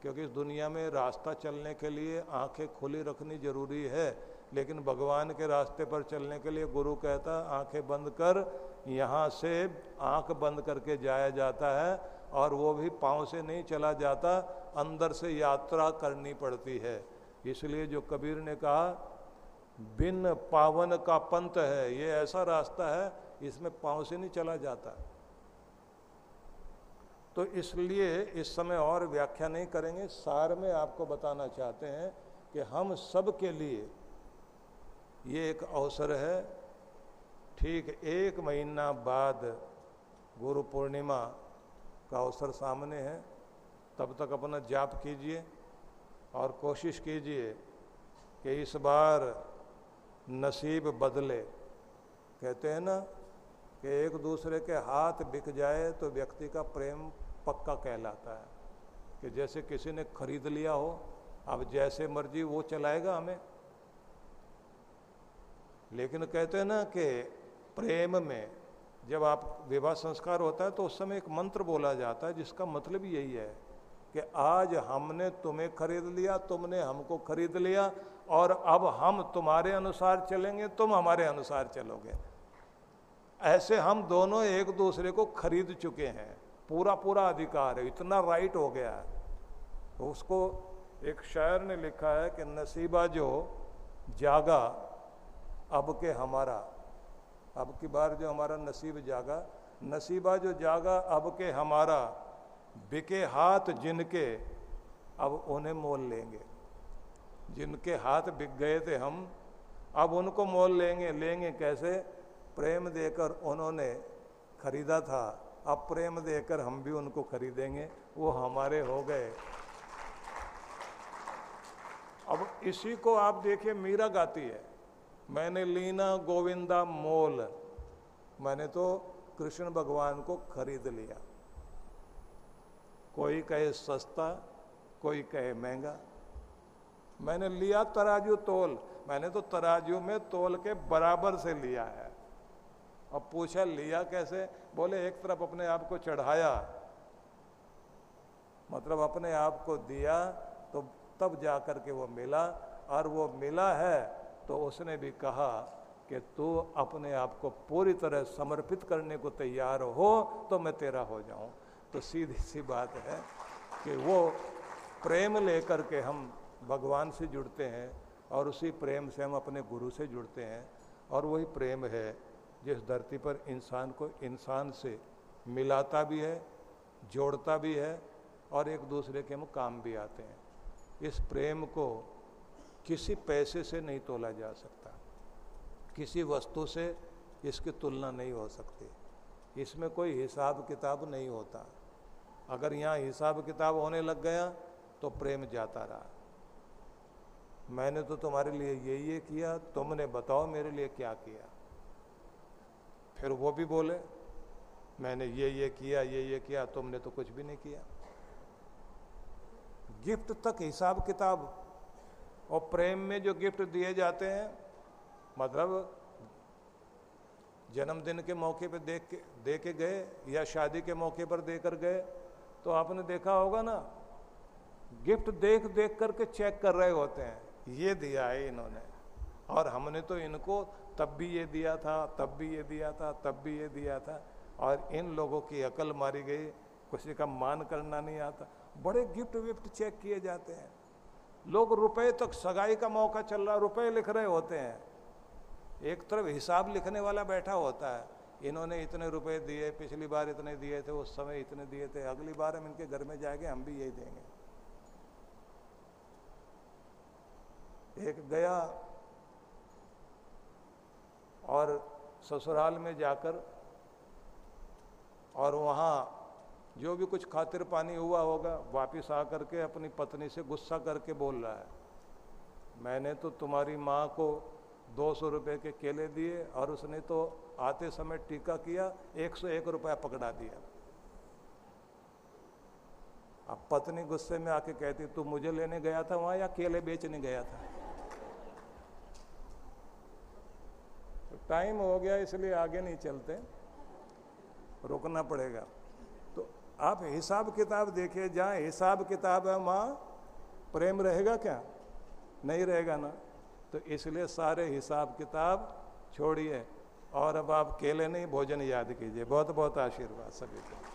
क्योंकि इस दुनिया में रास्ता चलने के लिए आँखें खुली रखनी ज़रूरी है, लेकिन भगवान के रास्ते पर चलने के लिए गुरु कहता आँखें बंद कर, यहाँ से आँख बंद करके जाया जाता है और वो भी पाँव से नहीं चला जाता, अंदर से यात्रा करनी पड़ती है। इसलिए जो कबीर ने कहा, बिन पावन का पंथ है, ये ऐसा रास्ता है, इसमें पाँव से नहीं चला जाता। तो इसलिए इस समय और व्याख्या नहीं करेंगे। सार में आपको बताना चाहते हैं कि हम सब के लिए ये एक अवसर है। ठीक एक महीना बाद गुरु पूर्णिमा का अवसर सामने है। तब तक अपना जाप कीजिए और कोशिश कीजिए कि इस बार नसीब बदले। कहते हैं ना कि एक दूसरे के हाथ बिक जाए तो व्यक्ति का प्रेम पक्का कहलाता है कि जैसे किसी ने खरीद लिया हो, अब जैसे मर्ज़ी वो चलाएगा हमें। लेकिन कहते हैं ना कि प्रेम में जब आप विवाह संस्कार होता है तो उस समय एक मंत्र बोला जाता है, जिसका मतलब यही है कि आज हमने तुम्हें खरीद लिया, तुमने हमको खरीद लिया, और अब हम तुम्हारे अनुसार चलेंगे, तुम हमारे अनुसार चलोगे। ऐसे हम दोनों एक दूसरे को खरीद चुके हैं। पूरा पूरा अधिकार है, इतना राइट हो गया है। तो उसको एक शायर ने लिखा है कि नसीबा जो जागा, अब के हमारा। अब की बार जो हमारा नसीब जागा, नसीबा जो जागा, अब के हमारा, बिके हाथ जिनके, अब उन्हें मोल लेंगे। जिनके हाथ बिक गए थे हम, अब उनको मोल लेंगे। लेंगे कैसे? प्रेम देकर उन्होंने खरीदा था। अब प्रेम देकर हम भी उनको खरीदेंगे, वो हमारे हो गए। अब इसी को आप देखिए, मीरा गाती है। मैंने लीना गोविंदा मोल, मैंने तो कृष्ण भगवान को खरीद लिया। कोई कहे सस्ता, कोई कहे महँगा। मैंने लिया तराजू तोल, मैंने तो तराजू में तोल के बराबर से लिया है। अब पूछा, लिया कैसे? बोले, एक तरफ़ अपने आप को चढ़ाया मतलब अपने आप को दिया तो तब जाकर के वो मिला, और वो मिला है तो उसने भी कहा कि तू अपने आप को पूरी तरह समर्पित करने को तैयार हो तो मैं तेरा हो जाऊँ। तो सीधी सी बात है कि वो प्रेम लेकर के हम भगवान से जुड़ते हैं, और उसी प्रेम से हम अपने गुरु से जुड़ते हैं, और वही प्रेम है जिस धरती पर इंसान को इंसान से मिलाता भी है, जोड़ता भी है और एक दूसरे के हम काम भी आते हैं। इस प्रेम को किसी पैसे से नहीं तोला जा सकता। किसी वस्तु से इसकी तुलना नहीं हो सकती। इसमें कोई हिसाब किताब नहीं होता। अगर यहाँ हिसाब किताब होने लग गया तो प्रेम जाता रहा। मैंने तो तुम्हारे लिए ये ये किया, तुमने बताओ मेरे लिए क्या किया। फिर वो भी बोले, मैंने ये ये किया, ये ये किया, तुमने तो कुछ भी नहीं किया। गिफ्ट तक हिसाब किताब और प्रेम में जो गिफ्ट दिए जाते हैं मतलब जन्मदिन के मौके पर देख के दे के गए या शादी के मौके पर देकर गए तो आपने देखा होगा ना, गिफ्ट देख देख करके चेक कर रहे होते हैं, ये दिया है इन्होंने। और हमने तो इनको तब भी ये दिया था, तब भी ये दिया था, तब भी ये दिया था और इन लोगों की अकल मारी गई। किसी का मान करना नहीं आता। बड़े गिफ्ट विफ्ट चेक किए जाते हैं। लोग रुपए तक सगाई का मौका चल रहा, रुपए लिख रहे होते हैं। एक तरफ़ हिसाब लिखने वाला बैठा होता है। इन्होंने इतने रुपए दिए, पिछली बार इतने दिए थे, उस समय इतने दिए थे, अगली बार हम इनके घर में जाएँगे, हम भी यही देंगे। एक गया और ससुराल में जाकर और वहाँ जो भी कुछ खातिर पानी हुआ होगा, वापिस आकर के अपनी पत्नी से गुस्सा करके बोल रहा है, मैंने तो तुम्हारी माँ को दो सौ रुपये के केले दिए और उसने तो आते समय टीका किया, एक सौ एक रुपया पकड़ा दिया। अब पत्नी गुस्से में आके कहती, तू मुझे लेने गया था वहाँ या केले बेचने गया था? टाइम हो गया इसलिए आगे नहीं चलते। रोकना पड़ेगा। तो आप हिसाब किताब देखिए, जहाँ हिसाब किताब है, वहाँ प्रेम रहेगा क्या? नहीं रहेगा ना। तो इसलिए सारे हिसाब किताब छोड़िए और अब आप केले नहीं, भोजन याद कीजिए। बहुत बहुत आशीर्वाद सभी को।